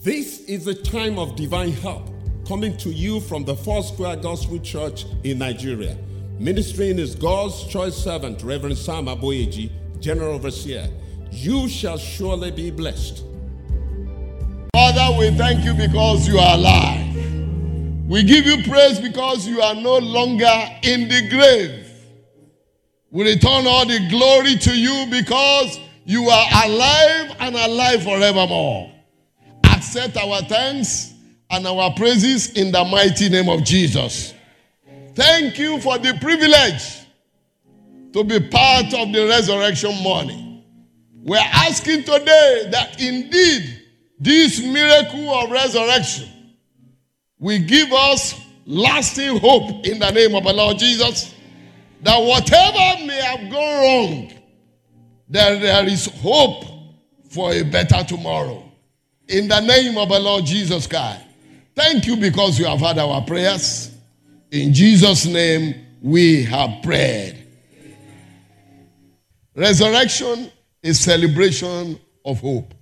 This is a time of divine help coming to you from the Foursquare Gospel Church in Nigeria. Ministering is God's choice servant, Reverend Sam Aboyeji, General Overseer. You shall surely be blessed. Father, we thank you because you are alive. We give you praise because you are no longer in the grave. We return all the glory to you because you are alive and alive forevermore. Accept our thanks and our praises in the mighty name of Jesus. Thank you for the privilege to be part of the resurrection morning. We're asking today that indeed this miracle of resurrection will give us lasting hope in the name of the Lord Jesus. That whatever may have gone wrong, that there is hope for a better tomorrow. In the name of the Lord Jesus Christ. Thank you because you have heard our prayers. In Jesus' name, we have prayed. Resurrection is celebration of hope.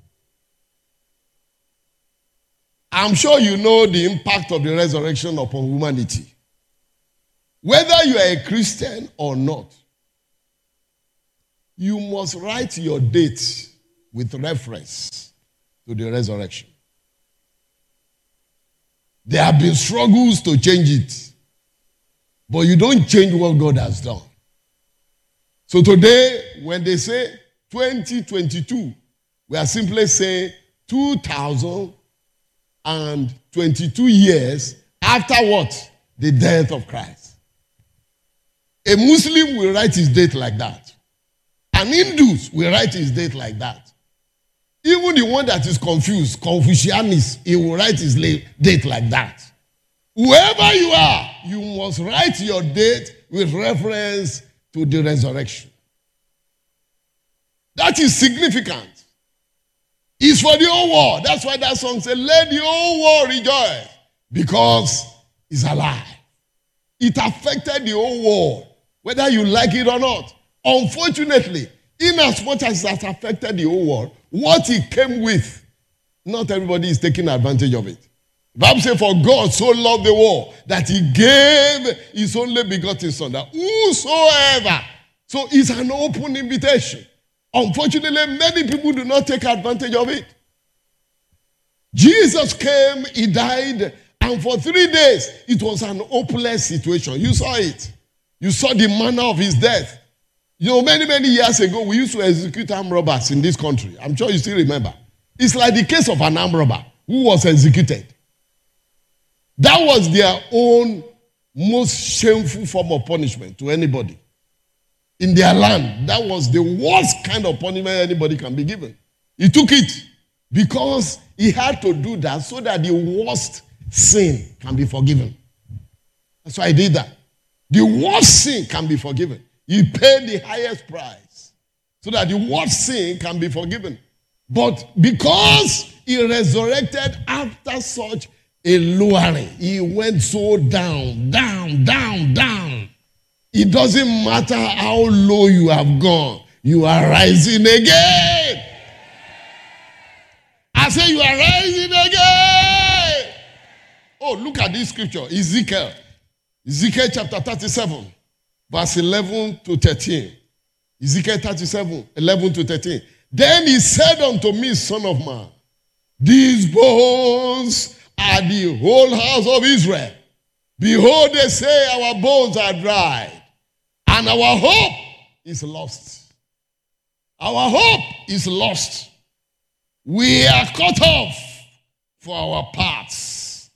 I'm sure you know the impact of the resurrection upon humanity. Whether you are a Christian or not, you must write your date with reference to the resurrection. There have been struggles to change it, but you don't change what God has done. So today, when they say 2022, we are simply saying 2022 years after what? The death of Christ. A Muslim will write his date like that. An Hindu will write his date like that. Even the one that is confused, Confucianist, he will write his date like that. Whoever you are, you must write your date with reference to the resurrection. That is significant. It's for the whole world. That's why that song said, Let the whole world rejoice because he's alive. It affected the whole world, whether you like it or not. Unfortunately, in as much as it has affected the whole world, what he came with, not everybody is taking advantage of it. Bible says, For God so loved the world that he gave his only begotten son, that whosoever. So it's an open invitation. Unfortunately, many people do not take advantage of it. Jesus came, he died, and for three days it was an hopeless situation. You saw it. You saw the manner of his death. You know, many, many years ago, we used to execute armed robbers in this country. I'm sure you still remember. It's like the case of an armed robber who was executed. That was their own most shameful form of punishment to anybody. In their land, that was the worst kind of punishment anybody can be given. He took it because he had to do that so that the worst sin can be forgiven. That's why he did that. The worst sin can be forgiven. He paid the highest price so that the worst sin can be forgiven. But because he resurrected after such a lowering, he went so down, down, down, down. It doesn't matter how low you have gone, you are rising again. I say you are rising again. Oh, look at this scripture Ezekiel. Ezekiel chapter 37 verse 11 to 13. Ezekiel 37, 11 to 13. Then he said unto me, Son of man, these bones are the whole house of Israel. Behold, they say our bones are dried, and our hope is lost. Our hope is lost. We are cut off for our parts.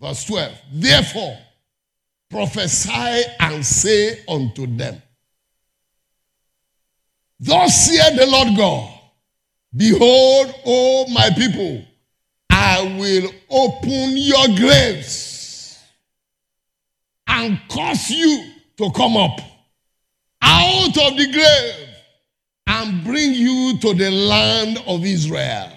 Verse 12. Therefore, prophesy and say unto them, Thus saith the Lord God, Behold, O my people, I will open your graves and cause you to come up out of the grave and bring you to the land of Israel.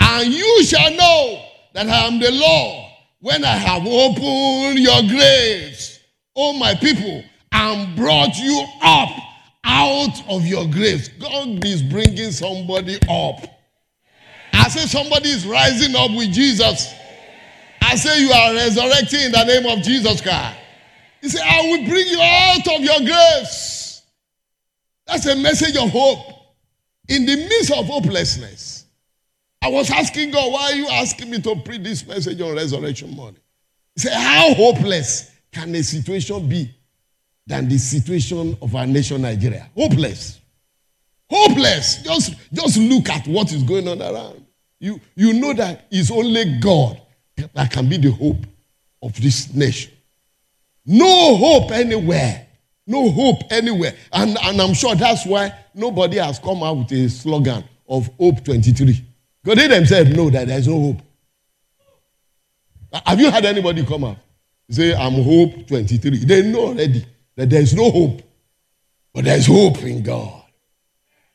And you shall know that I am the Lord when I have opened your graves, O my people, and brought you up out of your graves. God is bringing somebody up I say somebody is rising up with Jesus. I say you are resurrecting in the name of Jesus Christ. He said, I will bring you out of your graves. That's a message of hope. In the midst of hopelessness, I was asking God, why are you asking me to preach this message on resurrection morning? He said, How hopeless can a situation be than the situation of our nation, Nigeria? Hopeless. Hopeless. Just, just look at what is going on around. You, you know that it's only God that can be the hope of this nation. No hope anywhere. No hope anywhere. And, and I'm sure that's why nobody has come out with a slogan of Hope 23. Because they themselves know that there's no hope. Have you had anybody come up? Say, I'm Hope 23. They know already that there's no hope. But there's hope in God.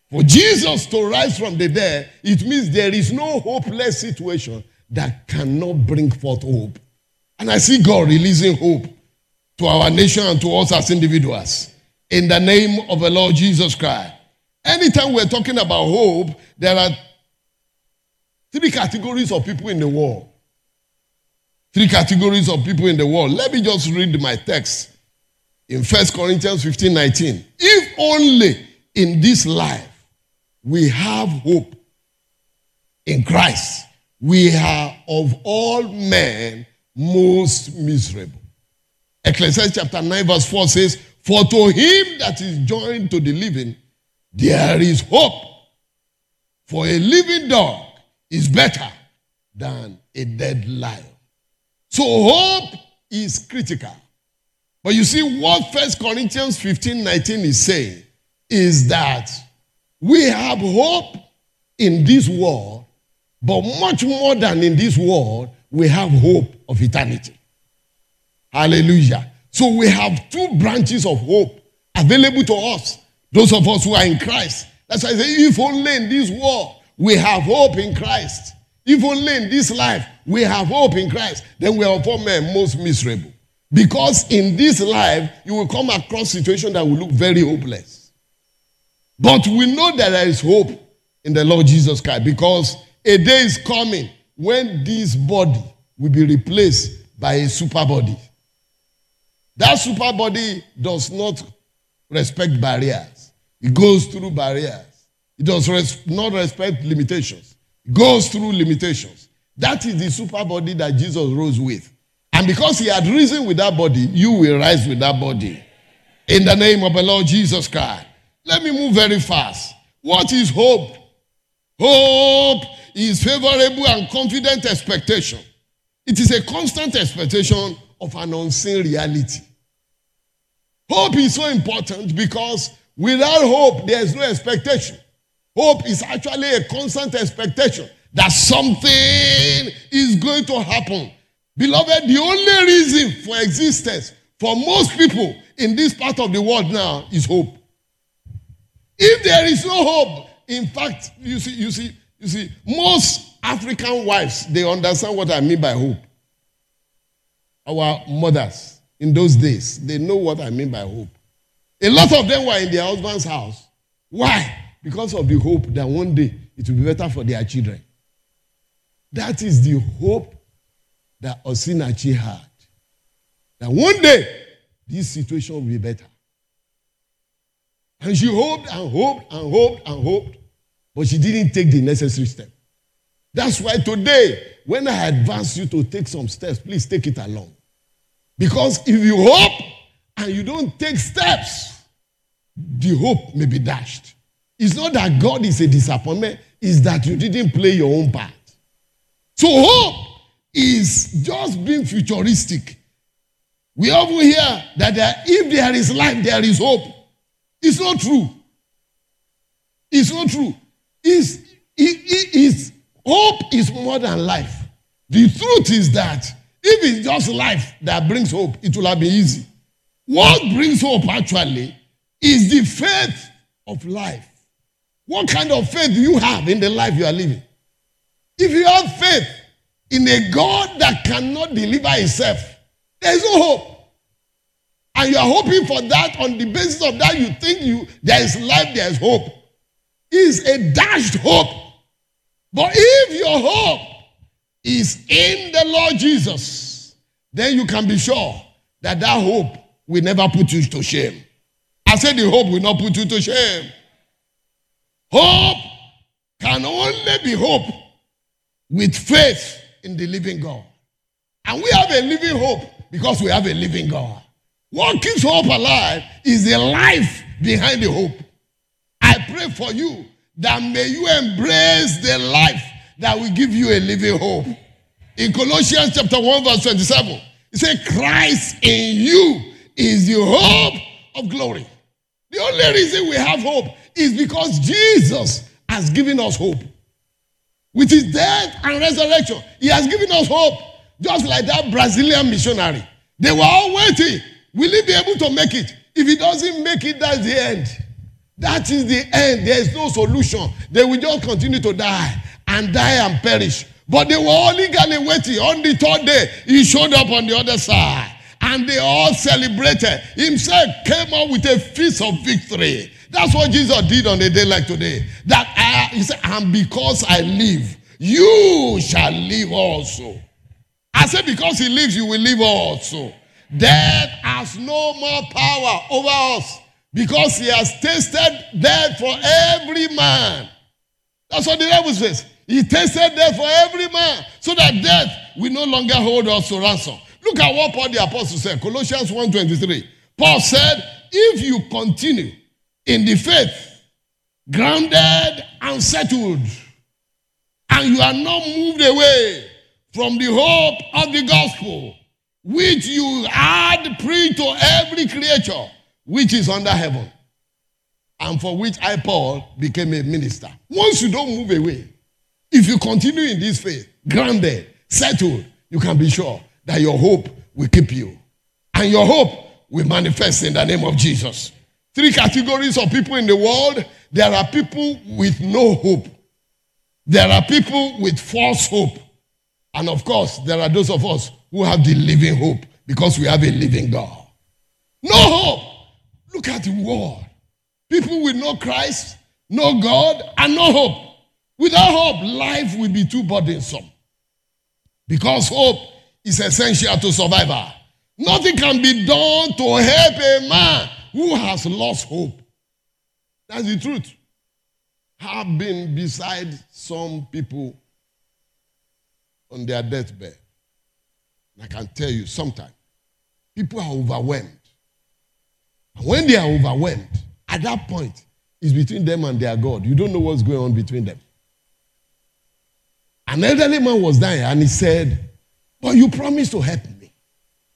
For Jesus to rise from the dead, it means there is no hopeless situation that cannot bring forth hope. And I see God releasing hope to our nation and to us as individuals. In the name of the Lord Jesus Christ. Anytime we're talking about hope, there are three categories of people in the world. Three categories of people in the world. Let me just read my text in 1 Corinthians 15 19. If only in this life we have hope in Christ, we are of all men most miserable. Ecclesiastes chapter 9, verse 4 says, For to him that is joined to the living, there is hope. For a living dog is better than a dead lion. So hope is critical. But you see, what First Corinthians 15 19 is saying is that we have hope in this world, but much more than in this world, we have hope of eternity. Hallelujah. So we have two branches of hope available to us, those of us who are in Christ. That's why I say, if only in this world we have hope in Christ, if only in this life we have hope in Christ, then we are poor men most miserable. Because in this life, you will come across situations that will look very hopeless. But we know that there is hope in the Lord Jesus Christ because a day is coming when this body will be replaced by a super body. That super body does not respect barriers. It goes through barriers. It does res- not respect limitations. It goes through limitations. That is the super body that Jesus rose with. And because he had risen with that body, you will rise with that body. In the name of the Lord Jesus Christ. Let me move very fast. What is hope? Hope is favorable and confident expectation. It is a constant expectation of an unseen reality. Hope is so important because without hope, there is no expectation. Hope is actually a constant expectation that something is going to happen. Beloved, the only reason for existence for most people in this part of the world now is hope. If there is no hope, in fact, you see, you see, you see, most African wives, they understand what I mean by hope. Our mothers in those days, they know what I mean by hope. A lot of them were in their husband's house. Why? Because of the hope that one day it will be better for their children. That is the hope that Osinachi had. That one day this situation will be better. And she hoped and hoped and hoped and hoped, but she didn't take the necessary step. That's why today, when I advise you to take some steps, please take it along. Because if you hope and you don't take steps, the hope may be dashed. It's not that God is a disappointment, it's that you didn't play your own part. So hope is just being futuristic. We often hear that there, if there is life, there is hope. It's not true. It's not true. It's, it, it, it's, hope is more than life. The truth is that if it's just life that brings hope, it will have been easy. What brings hope actually is the faith of life. What kind of faith do you have in the life you are living? If you have faith in a God that cannot deliver himself, there is no hope. And you are hoping for that on the basis of that you think you there is life, there is hope. Is a dashed hope. But if your hope is in the Lord Jesus, then you can be sure that that hope will never put you to shame. I said the hope will not put you to shame. Hope can only be hope with faith in the living God. And we have a living hope because we have a living God. What keeps hope alive is the life behind the hope. I pray for you that may you embrace the life that will give you a living hope. In Colossians chapter 1, verse 27, it says, Christ in you is the hope of glory. The only reason we have hope is because Jesus has given us hope. With his death and resurrection, he has given us hope. Just like that Brazilian missionary. They were all waiting. Will he be able to make it? If he doesn't make it, that's the end. That is the end. There is no solution. They will just continue to die and die and perish. But they were all eagerly waiting. On the third day, he showed up on the other side. And they all celebrated. Himself came out with a feast of victory. That's what Jesus did on a day like today. That I, he said, and because I live, you shall live also. I said, because he lives, you will live also. Death has no more power over us because he has tasted death for every man. That's what the Bible says. He tasted death for every man so that death will no longer hold us to ransom. Look at what Paul the Apostle said, Colossians 1.23. Paul said, if you continue in the faith, grounded and settled, and you are not moved away from the hope of the gospel, which you had preached to every creature which is under heaven, and for which I, Paul, became a minister. Once you don't move away, if you continue in this faith, grounded, settled, you can be sure that your hope will keep you. And your hope will manifest in the name of Jesus. Three categories of people in the world there are people with no hope, there are people with false hope, and of course, there are those of us who have the living hope because we have a living God. No hope. Look at the world. People with no Christ, no God, and no hope. Without hope, life will be too burdensome. Because hope is essential to survival. Nothing can be done to help a man who has lost hope. That's the truth. I've been beside some people on their deathbed. And I can tell you, sometimes people are overwhelmed. And when they are overwhelmed, at that point, it's between them and their God. You don't know what's going on between them. An elderly man was dying and he said, But you promised to help me.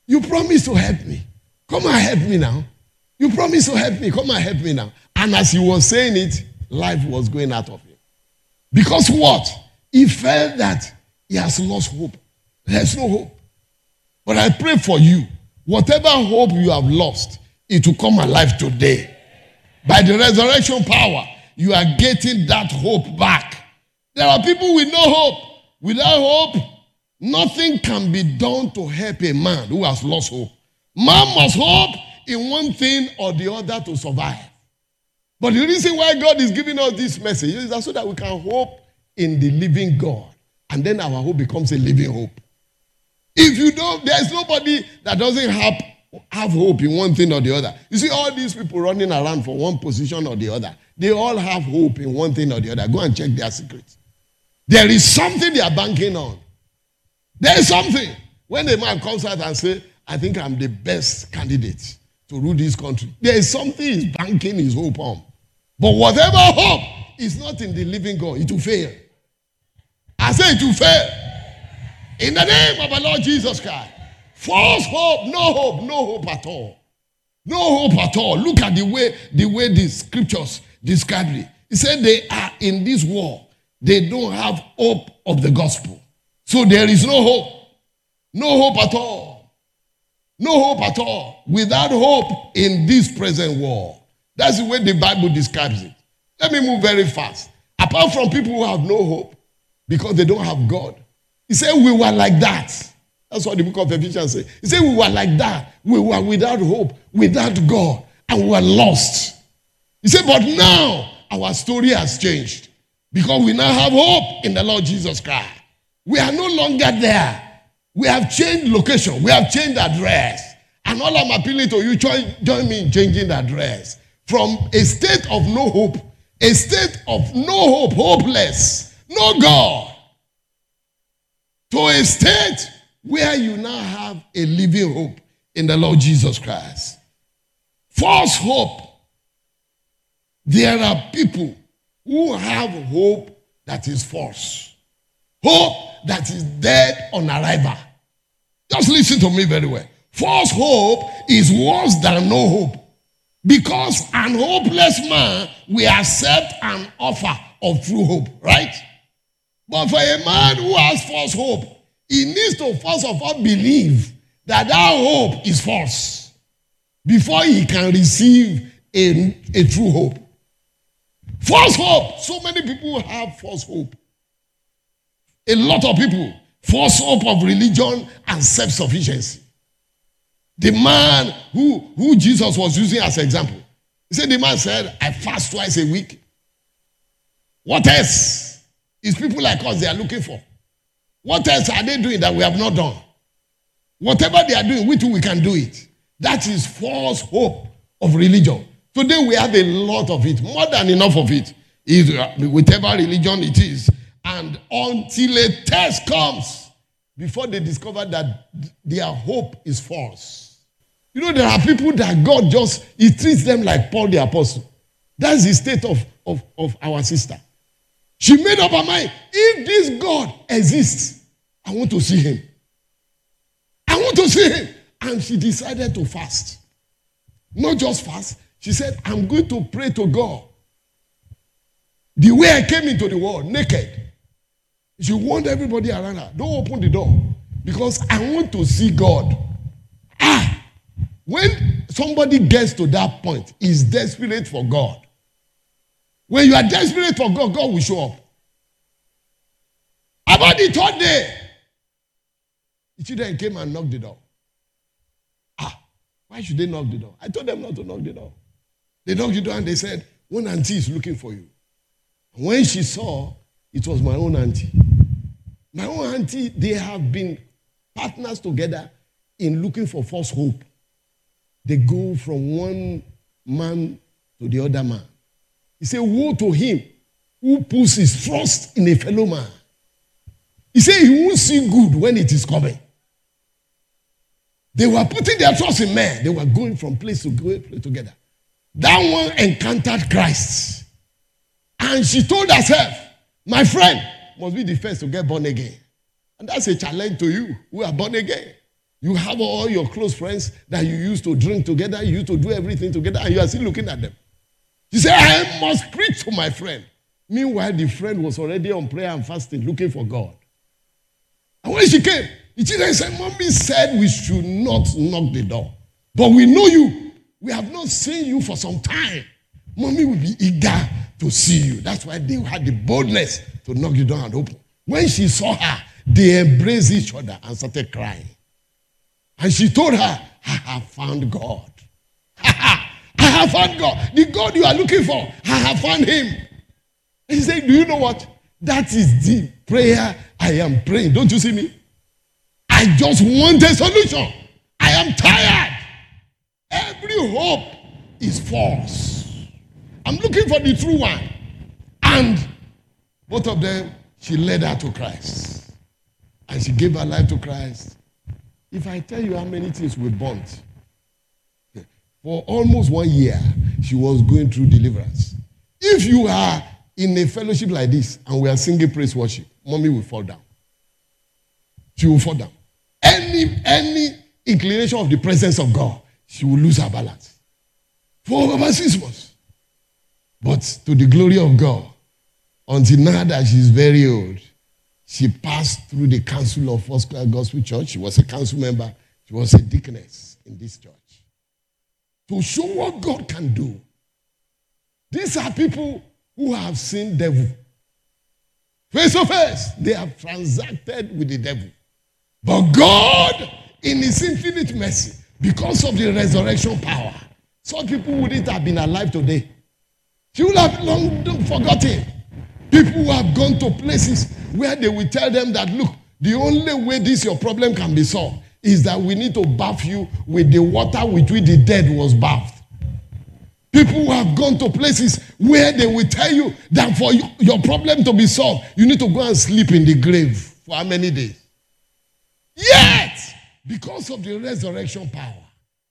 You promised to help me. Come and help me now. You promised to help me. Come and help me now. And as he was saying it, life was going out of him. Because what? He felt that he has lost hope. There's no hope. But I pray for you. Whatever hope you have lost, it will come alive today. By the resurrection power, you are getting that hope back. There are people with no hope. Without hope, nothing can be done to help a man who has lost hope. Man must hope in one thing or the other to survive. But the reason why God is giving us this message is that so that we can hope in the living God. And then our hope becomes a living hope. If you don't, there's nobody that doesn't have, have hope in one thing or the other. You see, all these people running around for one position or the other, they all have hope in one thing or the other. Go and check their secrets. There is something they are banking on. There is something. When a man comes out and say, I think I'm the best candidate to rule this country, there is something he's banking his hope on. But whatever hope is not in the living God, it will fail. I say it will fail. In the name of our Lord Jesus Christ. False hope, no hope, no hope at all. No hope at all. Look at the way the way the scriptures describe it. He said they are in this war. They don't have hope of the gospel. So there is no hope. No hope at all. No hope at all. Without hope in this present war. That's the way the Bible describes it. Let me move very fast. Apart from people who have no hope because they don't have God, he said, We were like that. That's what the book of Ephesians says. He said, We were like that. We were without hope, without God, and we were lost. He said, But now our story has changed. Because we now have hope in the Lord Jesus Christ. We are no longer there. We have changed location. We have changed address. And all I'm appealing to you, join, join me in changing the address. From a state of no hope, a state of no hope, hopeless, no God, to a state where you now have a living hope in the Lord Jesus Christ. False hope. There are people who have hope that is false, hope that is dead on arrival. Just listen to me very well. False hope is worse than no hope. Because an hopeless man will accept an offer of true hope, right? But for a man who has false hope, he needs to first of all believe that that hope is false before he can receive a, a true hope. False hope. So many people have false hope. A lot of people. False hope of religion and self sufficiency. The man who, who Jesus was using as example. He said, The man said, I fast twice a week. What else is people like us they are looking for? What else are they doing that we have not done? Whatever they are doing, we too we can do it. That is false hope of religion. Today we have a lot of it, more than enough of it. Is uh, whatever religion it is, and until a test comes, before they discover that their hope is false. You know, there are people that God just He treats them like Paul the Apostle. That's the state of, of, of our sister. She made up her mind if this God exists, I want to see him. I want to see him. And she decided to fast. Not just fast, she said, I'm going to pray to God. The way I came into the world, naked. She warned everybody around her, don't open the door because I want to see God. Ah, when somebody gets to that point, is desperate for God. When you are desperate for God, God will show up. About the third day, the children came and knocked the door. Ah, why should they knock the door? I told them not to knock the door. They knocked the door and they said, One auntie is looking for you. When she saw, it was my own auntie. My own auntie, they have been partners together in looking for false hope. They go from one man to the other man. He said, Woe to him who puts his trust in a fellow man. He said he won't see good when it is coming. They were putting their trust in men. They were going from place to place together. That one encountered Christ. And she told herself, My friend must be the first to get born again. And that's a challenge to you who are born again. You have all your close friends that you used to drink together, you used to do everything together, and you are still looking at them. You say, I must preach to my friend. Meanwhile, the friend was already on prayer and fasting, looking for God. And when she came, the children said, Mommy said we should not knock the door. But we know you. We have not seen you for some time. Mommy will be eager to see you. That's why they had the boldness to knock the door and open. When she saw her, they embraced each other and started crying. And she told her, I have found God. I have found God. The God you are looking for, I have found him. And she said, Do you know what? That is the prayer I am praying. Don't you see me? I just want a solution. I am tired. Every hope is false. I'm looking for the true one. And both of them, she led her to Christ. And she gave her life to Christ. If I tell you how many things we burnt, for almost one year, she was going through deliverance. If you are in a fellowship like this and we are singing praise worship, mommy will fall down. She will fall down. Any, any inclination of the presence of God, she will lose her balance. For over six months. But to the glory of God, until now that she's very old, she passed through the council of First Class Gospel Church. She was a council member. She was a deaconess in this church. To show what God can do. These are people who have seen devil. Face to face, they have transacted with the devil. But God, in His infinite mercy, because of the resurrection power, some people wouldn't have been alive today. She would have long forgotten. People who have gone to places where they will tell them that, look, the only way this your problem can be solved is that we need to bath you with the water with which the dead was bathed. People who have gone to places where they will tell you that for you, your problem to be solved, you need to go and sleep in the grave for how many days? Yet, because of the resurrection power,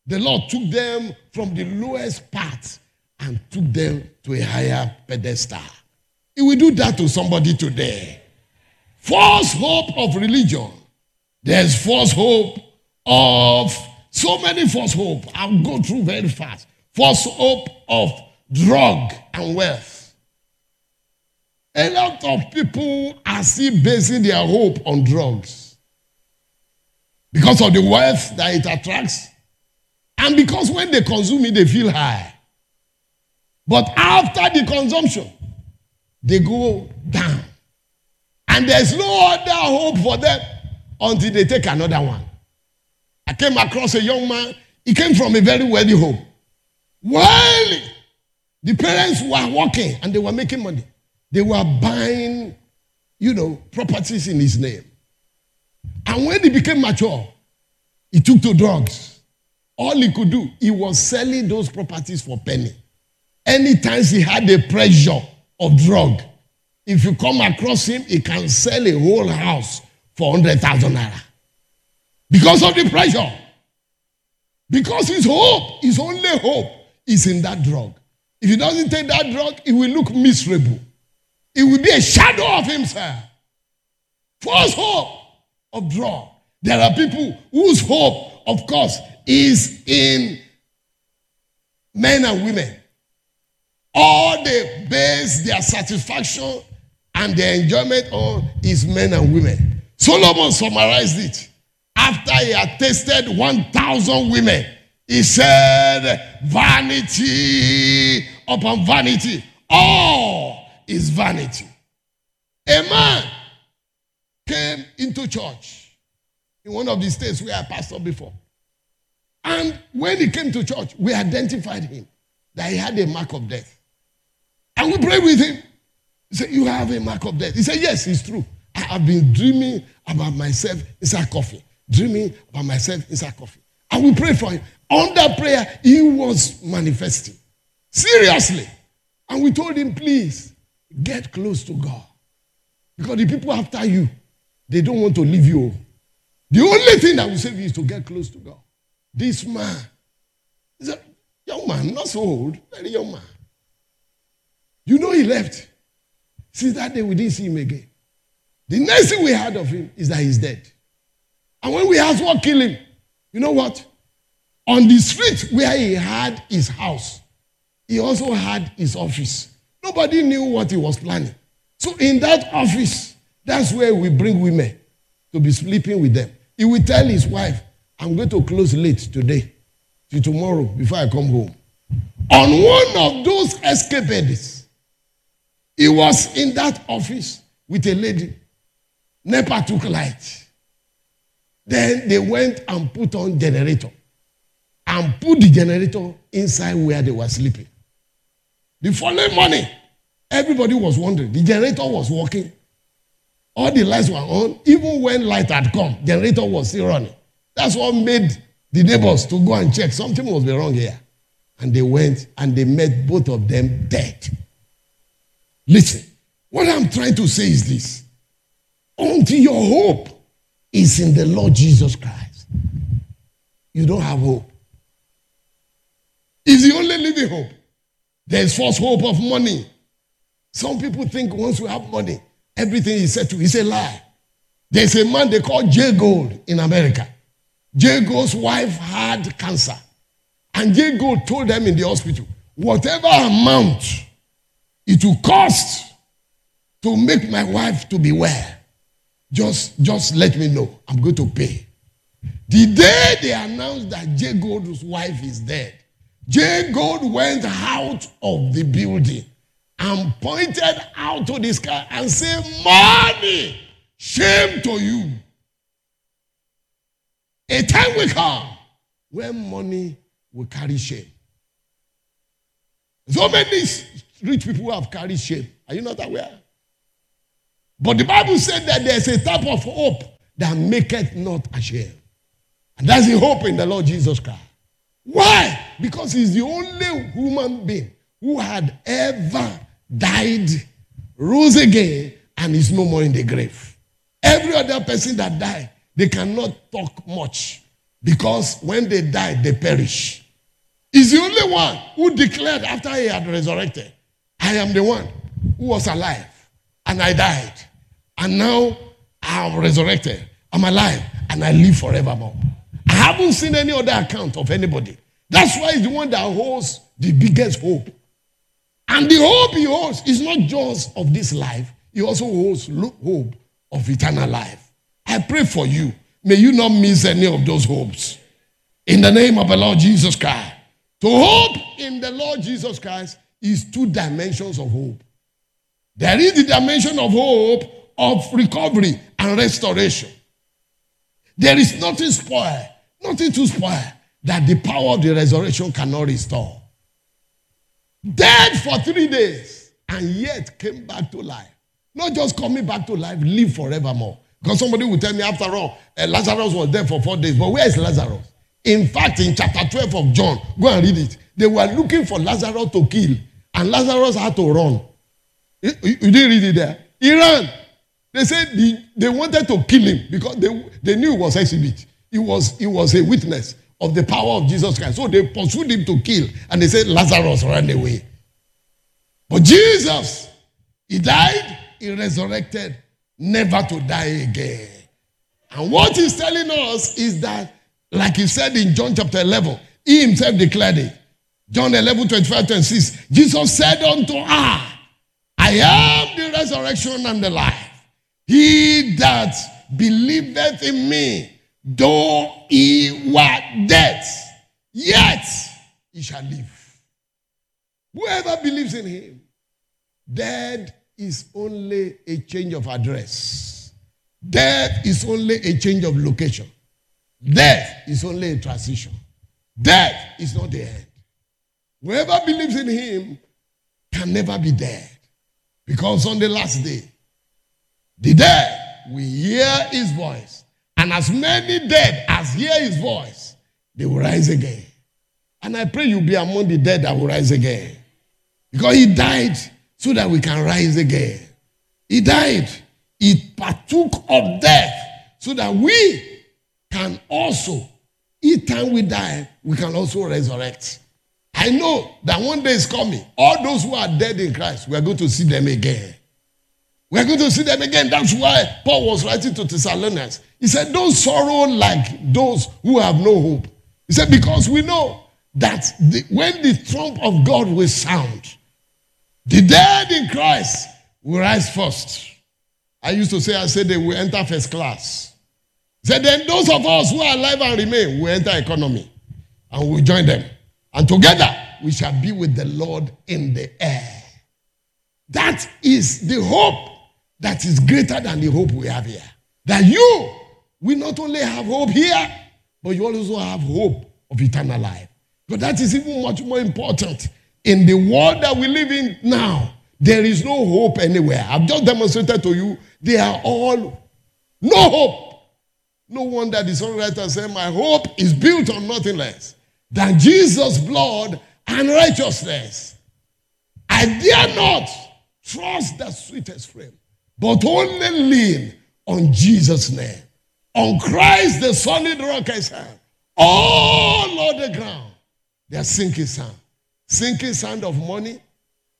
the Lord took them from the lowest part and took them to a higher pedestal. He will do that to somebody today. False hope of religion. There's false hope of so many false hope. I'll go through very fast. False hope of drug and wealth. A lot of people are still basing their hope on drugs because of the wealth that it attracts, and because when they consume it, they feel high. But after the consumption, they go down. And there's no other hope for them until they take another one. I came across a young man, he came from a very wealthy home. While the parents were working and they were making money, they were buying, you know, properties in his name. And when he became mature, he took to drugs. All he could do, he was selling those properties for penny. Anytime he had a pressure of drug, if you come across him, he can sell a whole house for 100,000 naira. Because of the pressure. Because his hope, his only hope, is in that drug. If he doesn't take that drug, he will look miserable. It will be a shadow of himself. False hope of drug. There are people whose hope, of course, is in men and women. All they base their satisfaction and their enjoyment on is men and women. Solomon summarized it. After he had tasted 1,000 women, he said, Vanity upon vanity. All is vanity. A man came into church in one of the states where I pastored before. And when he came to church, we identified him that he had a mark of death. And we pray with him. He said, You have a mark of death. He said, Yes, it's true. I have been dreaming about myself inside coffee. Dreaming about myself inside coffee. And we pray for him. On that prayer, he was manifesting. Seriously. And we told him, please, get close to God. Because the people after you, they don't want to leave you. The only thing that will save you is to get close to God. This man is a young man, not so old, very young man. You know he left. Since that day, we didn't see him again. The next thing we heard of him is that he's dead. And when we asked what killed him, you know what? On the street where he had his house, he also had his office. Nobody knew what he was planning. So in that office, that's where we bring women to be sleeping with them. He will tell his wife, I'm going to close late today, till tomorrow, before I come home. On one of those escapades, he was in that office with a lady. NEPA took light. Then they went and put on generator and put the generator inside where they were sleeping. The following morning, everybody was wondering. The generator was working. All the lights were on. Even when light had come, generator was still running. That's what made the neighbors to go and check. Something must be wrong here. And they went and they met both of them dead. Listen, what I'm trying to say is this. Until your hope is in the Lord Jesus Christ, you don't have hope. It's the only living hope. There's false hope of money. Some people think once we have money, everything is settled. It's a lie. There's a man they call Jay Gould in America. Jay Gould's wife had cancer. And Jay Gould told them in the hospital, whatever amount it will cost to make my wife to be well, just, just let me know. I'm going to pay. The day they announced that Jay Gould's wife is dead, Jay Gould went out of the building and pointed out to the sky and said, Money, shame to you. A time will come when money will carry shame. So many rich people who have carried shame. Are you not aware? But the Bible said that there's a type of hope that maketh not ashamed. And that's the hope in the Lord Jesus Christ. Why? Because he's the only human being who had ever died, rose again, and is no more in the grave. Every other person that died, they cannot talk much because when they die, they perish. He's the only one who declared after he had resurrected, I am the one who was alive and I died. And now I am resurrected. I'm alive and I live forevermore. I haven't seen any other account of anybody. That's why he's the one that holds the biggest hope. And the hope he holds is not just of this life, he also holds hope of eternal life. I pray for you. May you not miss any of those hopes. In the name of the Lord Jesus Christ. To hope in the Lord Jesus Christ is two dimensions of hope. There is the dimension of hope of recovery and restoration. There is nothing spoiled, nothing to spoil that the power of the resurrection cannot restore. Dead for three days and yet came back to life. Not just coming back to life, live forevermore. Because somebody will tell me, after all, uh, Lazarus was dead for four days. But where is Lazarus? In fact, in chapter 12 of John, go and read it. They were looking for Lazarus to kill, and Lazarus had to run. You, didn't read it there? He ran. They said the, they wanted to kill him because they, they knew it was exhibit. He was, he was a witness of the power of Jesus Christ. So they pursued him to kill, and they said Lazarus ran away. But Jesus, he died, he resurrected, never to die again. And what he's telling us is that, like he said in John chapter 11, he himself declared it. John 11, 25, 26. Jesus said unto her, I am the resurrection and the life. He that believeth in me, though he were dead, yet he shall live. Whoever believes in him, dead is only a change of address. Death is only a change of location. Death is only a transition. Death is not the end. Whoever believes in him can never be dead. Because on the last day, the dead will hear his voice. And as many dead as hear his voice, they will rise again. And I pray you'll be among the dead that will rise again. Because he died so that we can rise again. He died. He partook of death so that we can also, each time we die, we can also resurrect. I know that one day is coming. All those who are dead in Christ, we are going to see them again. We are going to see them again. That's why Paul was writing to Thessalonians. He said, Don't sorrow like those who have no hope. He said, Because we know that the, when the trump of God will sound, the dead in Christ will rise first. I used to say, I said they will enter first class. He said, then those of us who are alive and remain will enter economy and we'll join them. And together we shall be with the Lord in the air. That is the hope that is greater than the hope we have here. That you will not only have hope here, but you also have hope of eternal life. But that is even much more important. In the world that we live in now, there is no hope anywhere. I've just demonstrated to you, they are all no hope. No wonder the songwriter said, My hope is built on nothing less than Jesus' blood and righteousness. I dare not trust the sweetest frame but only lean on Jesus' name. On Christ, the solid rock I stand. All on the ground, they sinking sand. Sinking sand of money,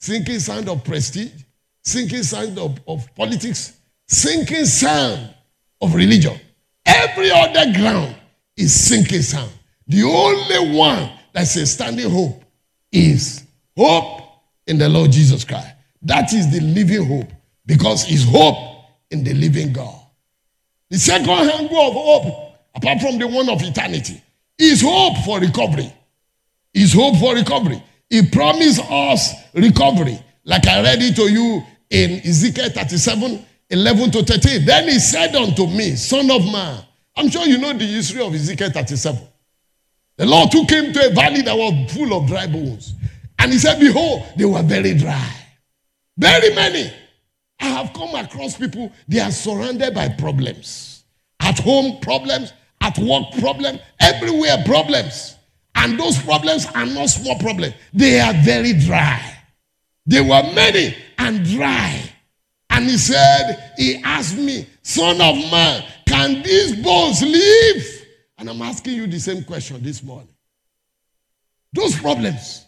sinking sand of prestige, sinking sand of, of politics, sinking sand of religion. Every other ground is sinking sand. The only one that's a standing hope is hope in the Lord Jesus Christ. That is the living hope because it's hope in the living God. The second angle of hope, apart from the one of eternity, is hope for recovery. Is hope for recovery. He promised us recovery, like I read it to you in Ezekiel 37 11 to 13. Then he said unto me, Son of man, I'm sure you know the history of Ezekiel 37. The Lord took him to a valley that was full of dry bones. And he said, Behold, they were very dry. Very many. I have come across people, they are surrounded by problems. At home, problems. At work, problems. Everywhere, problems. And those problems are not small problems, they are very dry. They were many and dry. And he said, He asked me, Son of man, can these bones live? And I'm asking you the same question this morning. Those problems,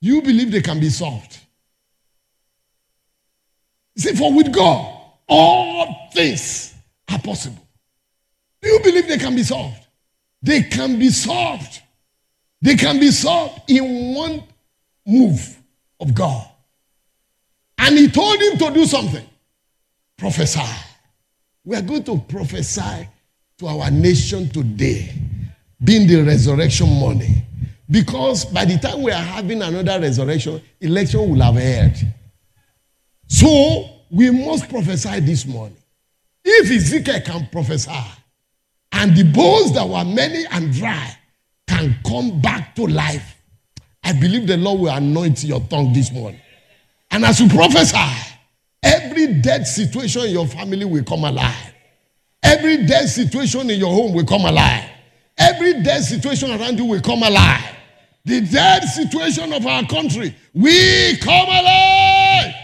you believe they can be solved? See, for with God, all things are possible. Do you believe they can be solved? They can be solved. They can be solved in one move of God. And he told him to do something. Prophesy. We are going to prophesy to our nation today, being the resurrection morning. Because by the time we are having another resurrection, election will have held. So we must prophesy this morning. If Ezekiel can prophesy, and the bones that were many and dry can come back to life, I believe the Lord will anoint your tongue this morning. And as you prophesy, every dead situation in your family will come alive. Every dead situation in your home will come alive. Every dead situation around you will come alive. The dead situation of our country will come alive.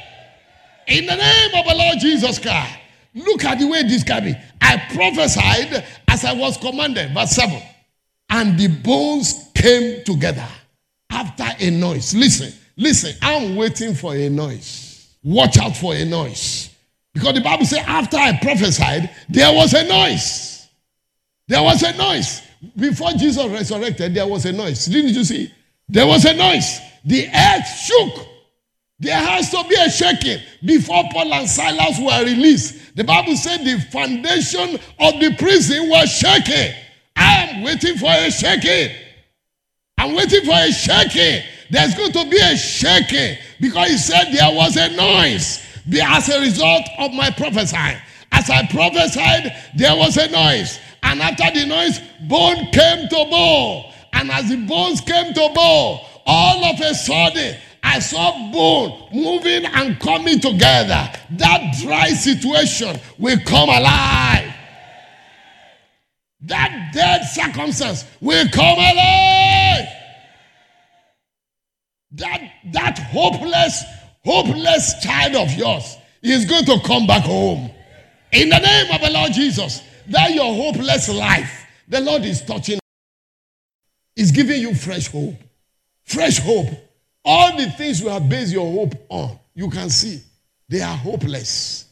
In the name of the Lord Jesus Christ. Look at the way this can be. I prophesied as I was commanded. Verse 7. And the bones came together after a noise. Listen, listen. I'm waiting for a noise. Watch out for a noise. Because the Bible says, after I prophesied, there was a noise. There was a noise. Before Jesus resurrected, there was a noise. Didn't you see? There was a noise. The earth shook. There has to be a shaking before Paul and Silas were released. The Bible said the foundation of the prison was shaking. I am waiting for a shaking. I'm waiting for a shaking. There's going to be a shaking because he said there was a noise as a result of my prophesying. As I prophesied, there was a noise. And after the noise, bone came to bone. And as the bones came to bone, all of a sudden, I saw bone moving and coming together. That dry situation will come alive. That dead circumstance will come alive. That, that hopeless, hopeless child of yours is going to come back home. In the name of the Lord Jesus, that your hopeless life, the Lord is touching, is giving you fresh hope. Fresh hope all the things you have based your hope on, you can see they are hopeless.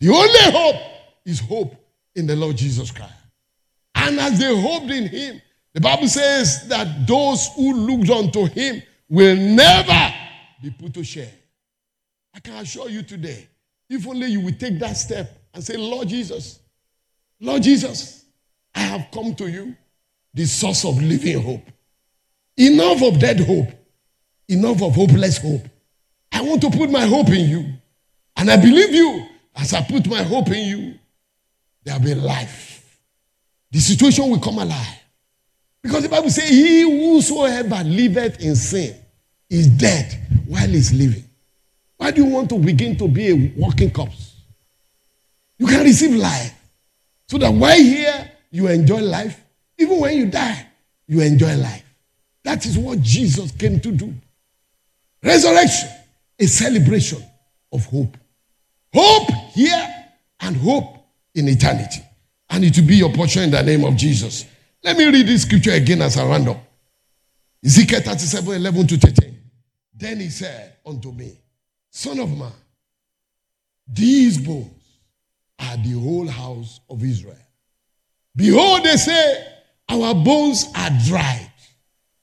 The only hope is hope in the Lord Jesus Christ. And as they hoped in him, the Bible says that those who looked unto him will never be put to shame. I can assure you today, if only you will take that step and say, Lord Jesus, Lord Jesus, I have come to you, the source of living hope. Enough of dead hope. Enough of hopeless hope. I want to put my hope in you. And I believe you. As I put my hope in you, there will be life. The situation will come alive. Because the Bible says, He whosoever liveth in sin is dead while he's living. Why do you want to begin to be a walking corpse? You can receive life. So that while here, you enjoy life. Even when you die, you enjoy life. That is what Jesus came to do. Resurrection, a celebration of hope. Hope here and hope in eternity. And it will be your portion in the name of Jesus. Let me read this scripture again as a random. Ezekiel 37 11 to 13. Then he said unto me, Son of man, these bones are the whole house of Israel. Behold, they say, Our bones are dried.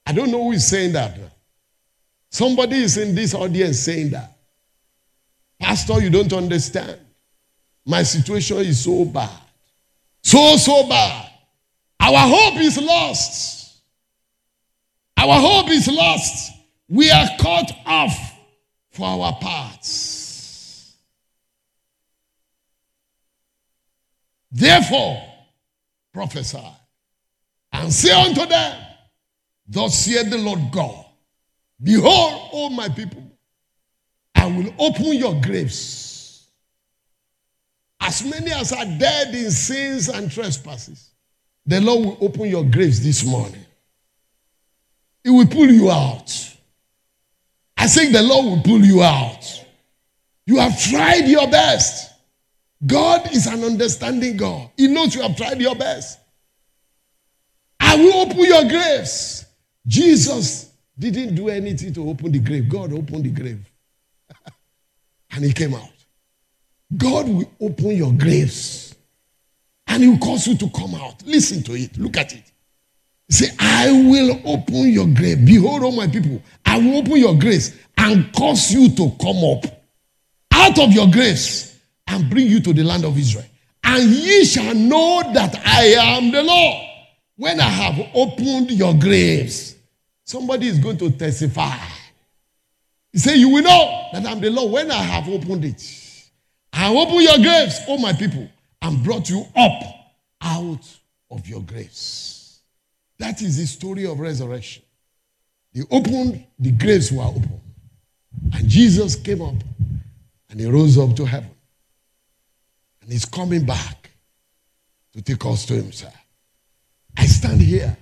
I don't know who is saying that. Somebody is in this audience saying that. Pastor, you don't understand. My situation is so bad. So, so bad. Our hope is lost. Our hope is lost. We are cut off for our parts. Therefore, prophesy and say unto them, Thus saith the Lord God Behold, all my people, I will open your graves as many as are dead in sins and trespasses, the Lord will open your graves this morning. He will pull you out. I think the Lord will pull you out. You have tried your best. God is an understanding God. He knows you have tried your best. I will open your graves. Jesus didn't do anything to open the grave. God opened the grave. and he came out. God will open your graves. And he will cause you to come out. Listen to it. Look at it. Say, I will open your grave. Behold, all my people, I will open your graves and cause you to come up out of your graves and bring you to the land of Israel. And ye shall know that I am the Lord when I have opened your graves. Somebody is going to testify. He said, You will know that I'm the Lord when I have opened it. I opened your graves, all my people, and brought you up out of your graves. That is the story of resurrection. They opened, the graves were open. And Jesus came up and he rose up to heaven. And he's coming back to take us to himself. I stand here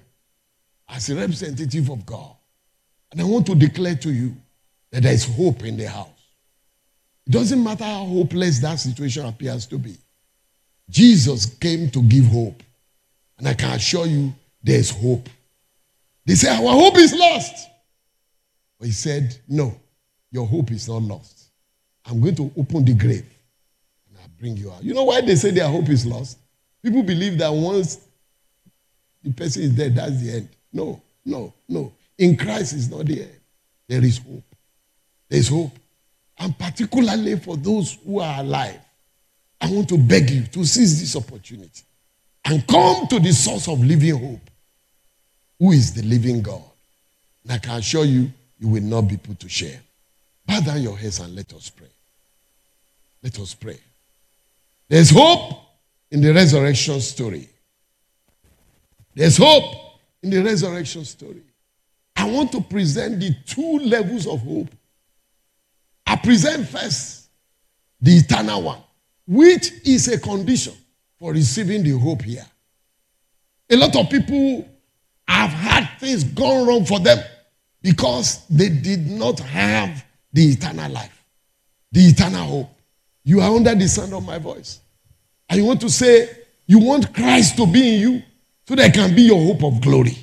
as a representative of God. And I want to declare to you that there is hope in the house. It doesn't matter how hopeless that situation appears to be. Jesus came to give hope. And I can assure you there's hope. They say, Our hope is lost. But he said, No, your hope is not lost. I'm going to open the grave and I'll bring you out. You know why they say their hope is lost? People believe that once the person is dead, that's the end. No, no, no. In Christ is not the end. There is hope. There is hope. And particularly for those who are alive, I want to beg you to seize this opportunity and come to the source of living hope who is the living God. And I can assure you, you will not be put to shame. Bow down your heads and let us pray. Let us pray. There's hope in the resurrection story. There's hope in the resurrection story. I want to present the two levels of hope. I present first the eternal one, which is a condition for receiving the hope here. A lot of people have had things gone wrong for them because they did not have the eternal life, the eternal hope. You are under the sound of my voice. I want to say, you want Christ to be in you so that can be your hope of glory.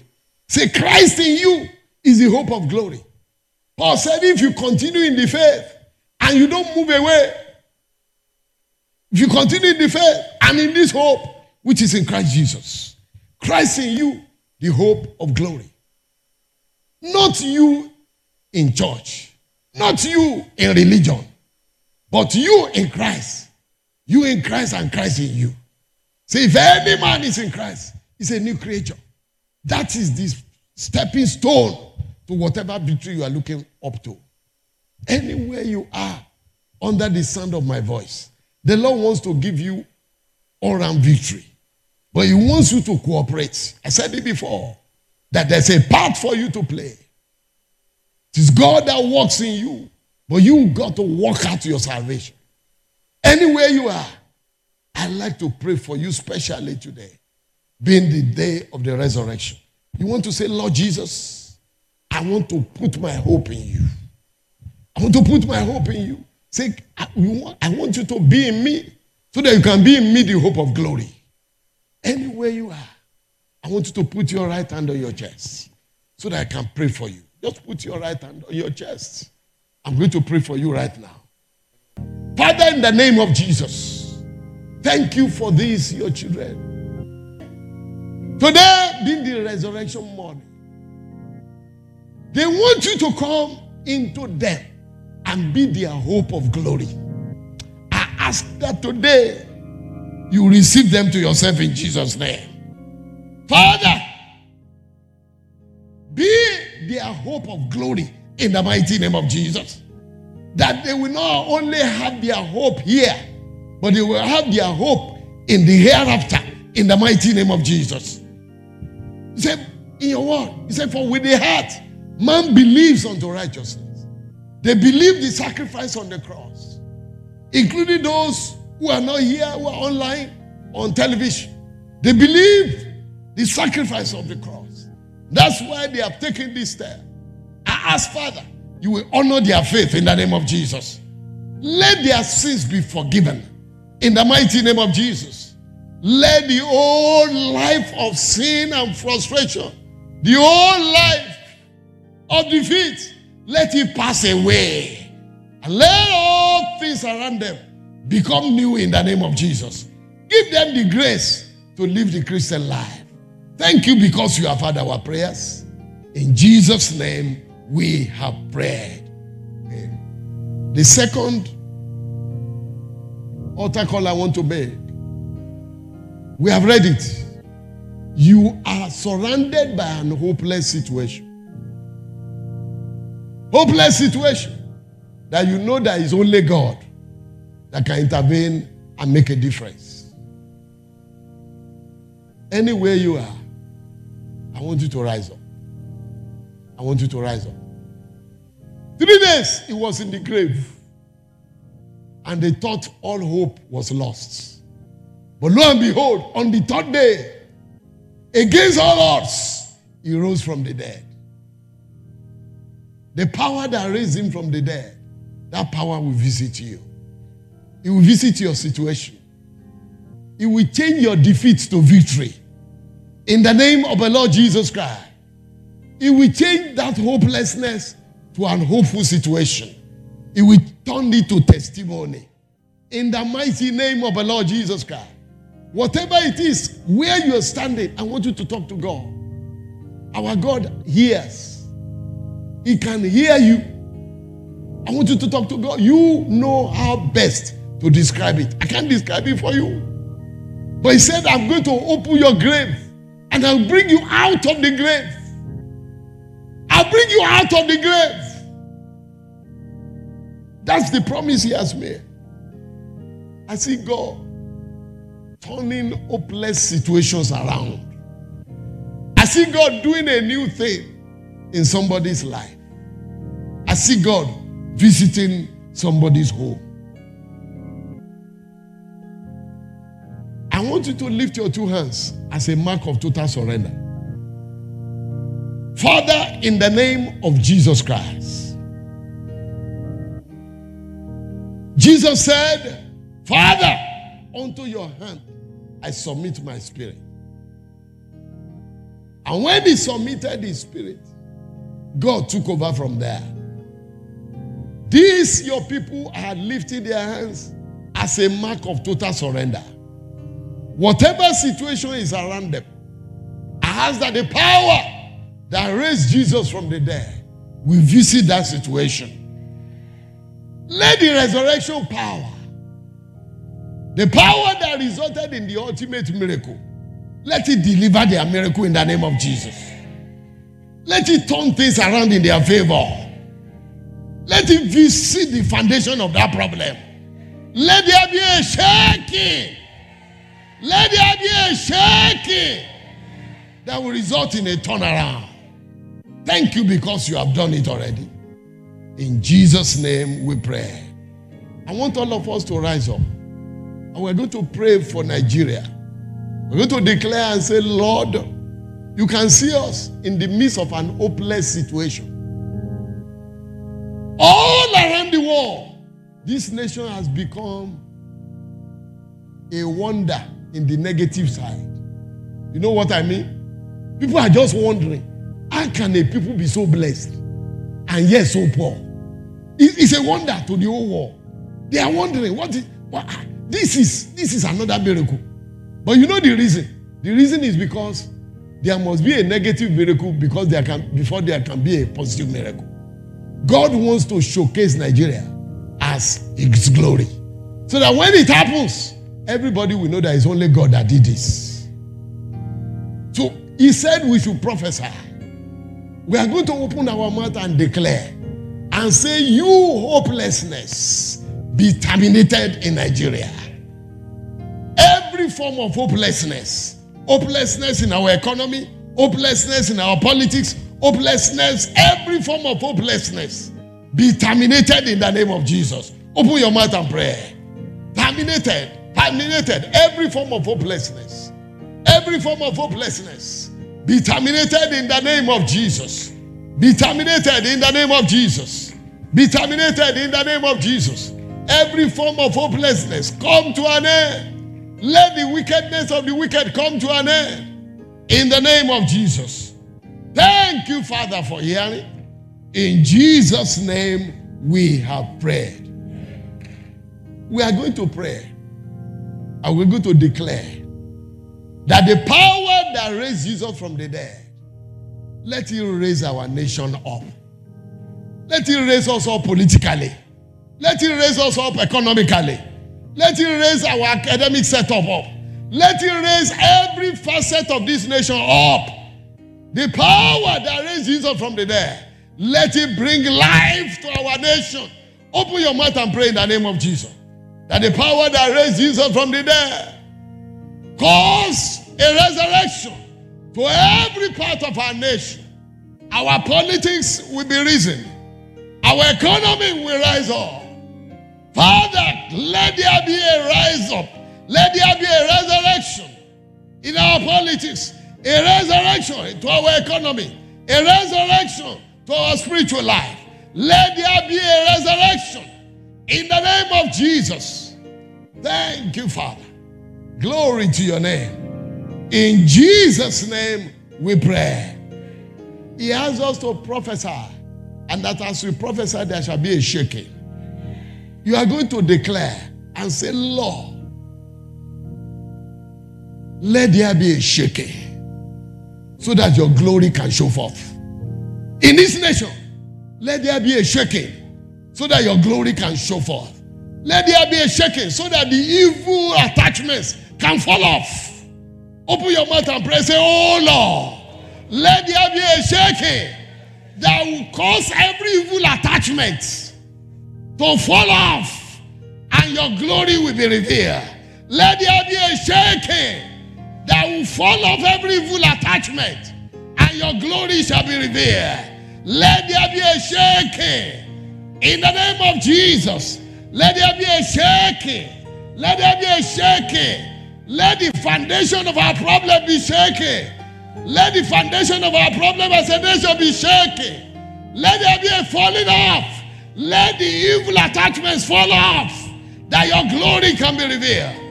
Say, Christ in you is the hope of glory. Paul said, if you continue in the faith and you don't move away, if you continue in the faith and in this hope, which is in Christ Jesus, Christ in you the hope of glory. Not you in church, not you in religion, but you in Christ. You in Christ and Christ in you. See, if any man is in Christ, he's a new creature. That is the stepping stone to whatever victory you are looking up to. Anywhere you are under the sound of my voice, the Lord wants to give you all round victory. But he wants you to cooperate. I said it before that there's a part for you to play. It is God that works in you, but you got to work out your salvation. Anywhere you are, I'd like to pray for you specially today, being the day of the resurrection. You want to say, Lord Jesus, I want to put my hope in you. I want to put my hope in you. Say, I want you to be in me so that you can be in me the hope of glory. Anywhere you are, I want you to put your right hand on your chest so that I can pray for you. Just put your right hand on your chest. I'm going to pray for you right now. Father, in the name of Jesus, thank you for these, your children. Today being the resurrection morning, they want you to come into them and be their hope of glory. I ask that today you receive them to yourself in Jesus' name. Father, be their hope of glory in the mighty name of Jesus. That they will not only have their hope here, but they will have their hope in the hereafter in the mighty name of Jesus. He said, in your word, he said, For with the heart, man believes unto righteousness. They believe the sacrifice on the cross, including those who are not here, who are online, on television. They believe the sacrifice of the cross. That's why they have taken this step. I ask, Father, you will honor their faith in the name of Jesus. Let their sins be forgiven in the mighty name of Jesus. Let the old life of sin and frustration, the old life of defeat, let it pass away. And let all things around them become new in the name of Jesus. Give them the grace to live the Christian life. Thank you because you have heard our prayers. In Jesus' name, we have prayed. The second altar call I want to make. We have read it. You are surrounded by an hopeless situation. Hopeless situation that you know that is only God that can intervene and make a difference. Anywhere you are, I want you to rise up. I want you to rise up. Three days he was in the grave, and they thought all hope was lost. But lo and behold, on the third day, against all odds, he rose from the dead. The power that raised him from the dead, that power will visit you. It will visit your situation. It will change your defeat to victory. In the name of the Lord Jesus Christ. It will change that hopelessness to an hopeful situation. It will turn it to testimony. In the mighty name of the Lord Jesus Christ. Whatever it is, where you're standing, I want you to talk to God. Our God hears. He can hear you. I want you to talk to God. You know how best to describe it. I can't describe it for you. But He said, I'm going to open your grave and I'll bring you out of the grave. I'll bring you out of the grave. That's the promise He has made. I see God turning hopeless situations around. I see God doing a new thing in somebody's life. I see God visiting somebody's home. Want you to lift your two hands as a mark of total surrender. Father, in the name of Jesus Christ. Jesus said, Father, unto your hand I submit my spirit. And when he submitted his spirit, God took over from there. These your people are lifting their hands as a mark of total surrender. Whatever situation is around them, I ask that the power that raised Jesus from the dead will visit that situation. Let the resurrection power, the power that resulted in the ultimate miracle, let it deliver their miracle in the name of Jesus. Let it turn things around in their favor. Let it visit the foundation of that problem. Let there be a shaking. Let there be a shaking that will result in a turnaround. Thank you because you have done it already. In Jesus' name we pray. I want all of us to rise up. And we're going to pray for Nigeria. We're going to declare and say, Lord, you can see us in the midst of an hopeless situation. All around the world, this nation has become a wonder in the negative side. You know what I mean? People are just wondering how can a people be so blessed and yet so poor? It's a wonder to the whole world. They are wondering what is what, ah, this is this is another miracle. But you know the reason? The reason is because there must be a negative miracle because there can before there can be a positive miracle. God wants to showcase Nigeria as his glory. So that when it happens, everybody will know that it's only God that did this. So he said we should prophesy. We are going to open our mouth and declare and say, You hopelessness be terminated in Nigeria. Every form of hopelessness, hopelessness in our economy, hopelessness in our politics, hopelessness, every form of hopelessness be terminated in the name of Jesus. Open your mouth and pray. terminated, terminated. Every form of hopelessness, every form of hopelessness be terminated in the name of Jesus. Be terminated in the name of Jesus. Be terminated in the name of Jesus. Every form of hopelessness come to an end. Let the wickedness of the wicked come to an end. In the name of Jesus. Thank you, Father, for hearing. In Jesus' name we have prayed. We are going to pray. And we're going to declare that the power that raised Jesus from the dead, let it raise our nation up. Let it raise us up politically. Let it raise us up economically. Let it raise our academic setup up. Let it raise every facet of this nation up. The power that raised Jesus from the dead, let it bring life to our nation. Open your mouth and pray in the name of Jesus. That the power that raised Jesus from the dead cause a resurrection to every part of our nation. Our politics will be risen. Our economy will rise up. Father, let there be a rise up. Let there be a resurrection in our politics, a resurrection to our economy, a resurrection to our spiritual life. Let there be a resurrection in the name of Jesus. Thank you, Father. Glory to your name. In Jesus' name we pray. He has us to prophesy, and that as we prophesy, there shall be a shaking. You are going to declare and say, Lord, let there be a shaking so that your glory can show forth. In this nation, let there be a shaking so that your glory can show forth. Let there be a shaking so that the evil attachments can fall off. Open your mouth and pray. Say, Oh Lord, let there be a shaking that will cause every evil attachment to fall off and your glory will be revealed. Let there be a shaking that will fall off every evil attachment and your glory shall be revealed. Let there be a shaking in the name of Jesus. Let there be a shaking. Let there be a shaking. Let the foundation of our problem be shaken. Let the foundation of our problem as a nation be shaken. Let there be a falling off. Let the evil attachments fall off that your glory can be revealed.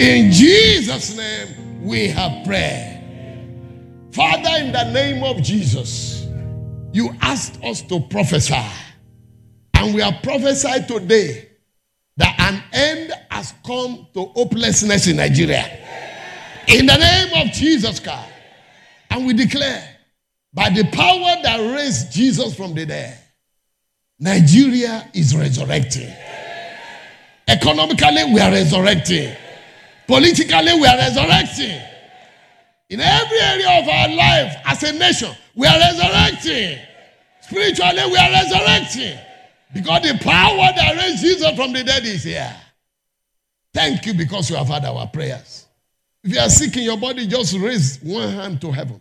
In Jesus' name, we have prayed. Father, in the name of Jesus, you asked us to prophesy. And we are prophesied today that an end has come to hopelessness in Nigeria. In the name of Jesus Christ. And we declare, by the power that raised Jesus from the dead, Nigeria is resurrecting. Economically, we are resurrecting. Politically, we are resurrecting. In every area of our life as a nation, we are resurrecting. Spiritually, we are resurrecting. Because the power that raised Jesus from the dead is here. Thank you because you have heard our prayers. If you are sick in your body, just raise one hand to heaven.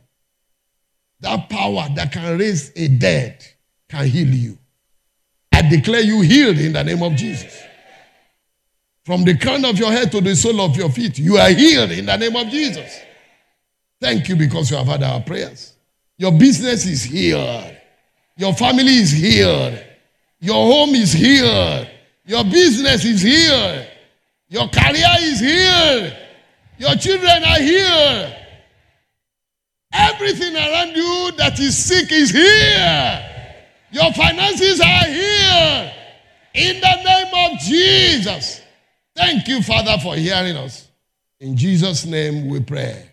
That power that can raise a dead can heal you. I declare you healed in the name of Jesus. From the crown of your head to the sole of your feet, you are healed in the name of Jesus. Thank you because you have had our prayers. Your business is healed. Your family is healed. Your home is healed. Your business is healed. Your career is healed. Your children are healed. Everything around you that is sick is here. Your finances are here. In the name of Jesus. Thank you, Father, for hearing us. In Jesus' name we pray.